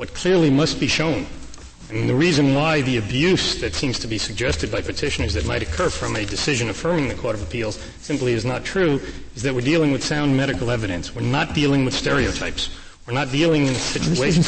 What clearly must be shown, and the reason why the abuse that seems to be suggested by petitioners that might occur from a decision affirming the Court of Appeals simply is not true, is that we're dealing with sound medical evidence. We're not dealing with stereotypes. We're not dealing in a situation.